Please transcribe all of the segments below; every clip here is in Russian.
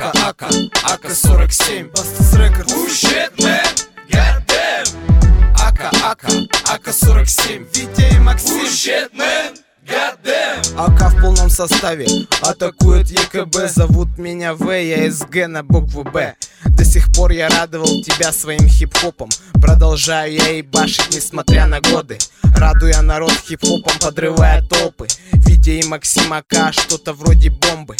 Ака, Ака-47 Бастас Рекордс Oh shit, man, goddamn. Ака, Ака, Ака-47 Витя и Максим. Oh shit, man, АК в полном составе. Атакует ЕКБ Зовут меня В, я СГ на букву Б. До сих пор я радовал тебя своим хип-хопом. Продолжаю я ебашить, несмотря на годы. Радуя народ хип-хопом, подрывая толпы. Витя и Максим АК, что-то вроде бомбы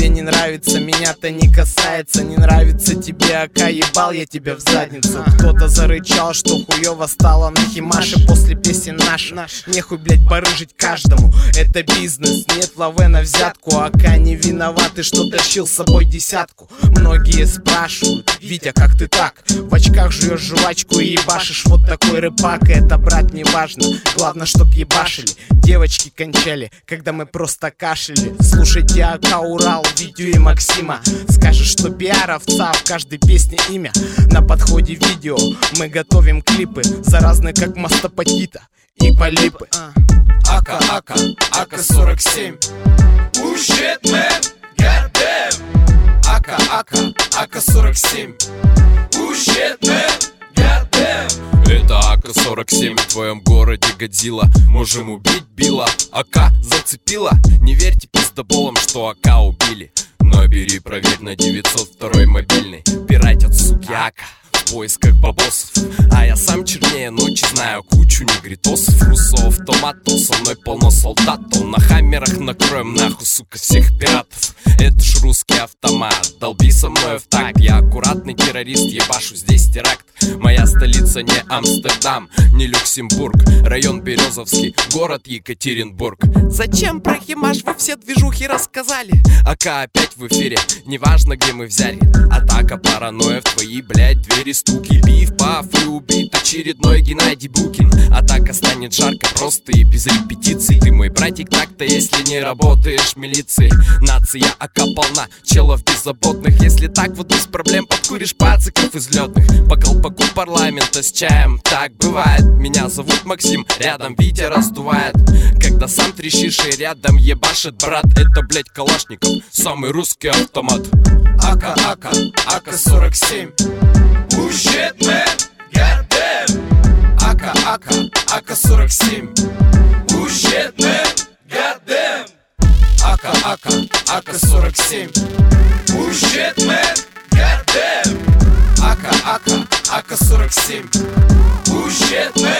тебе не нравится, меня-то не касается. Не нравится тебе АК, ебал я тебя в задницу. Кто-то зарычал, что хуёво стало на химаше После песен наш. Нехуй, блять, барыжить каждому. Это бизнес, нет лаве на взятку. АК не виноваты, что тащил с собой десятку Многие спрашивают, Витя, как ты так? В очках жуешь жвачку и ебашишь вот такой рыбак Это, брат, не важно, главное, чтоб ебашили Девочки кончали, когда мы просто кашляли Слушайте АК Урал, Витю и Максима Скажешь, что пиаровца в каждой песне имя На подходе видео мы готовим клипы Заразны, как мастопатита и полипы Ака, Ака, Ака-47 Oh shit, man, АК-47 Ущетная это АК-47 в твоем городе Годзилла. Можем убить Билла, АК зацепила. Не верьте пиздоболам, что АК убили. Но бери, проверь на 902 мобильный. Пиратят, суки, АКа в поисках бабосов. А я сам чернее ночи знаю кучу негритосов Русов, томатов, со мной полно солдат То на хаммерах накроем нахуй, сука, всех пиратов. Это ж русский автомат, долби со мной в так Я аккуратный террорист, ебашу здесь теракт. Моя столица не Амстердам, не Люксембург. Район Березовский, город Екатеринбург. Зачем про Химаш вы все движухи рассказали? АК опять в эфире, неважно где мы взяли. Атака паранойя в твои, блядь, двери стуки Биф, паф и убит очередной Геннадий Букин. Атака станет жарко, просто и без репетиций. Ты мой братик так-то, если не работаешь в милиции. Нация АК полна, челов беззаботных. Если так вот без проблем подкуришь пациков излетных По колпаку парламента с чаем, так бывает. Меня зовут Максим, рядом Витя раздувает. Когда сам трещишь и рядом ебашит брат Это, блять, Калашников, самый русский автомат. Ака, Ака, Ака-47 Oh shit, man, goddamn. Ака, Ака, Ака-47 Oh shit, man, goddamn. Ака, Ака, Ака-47 Oh shit, man, goddamn Ака, Ака, Ака-47 Oh shit,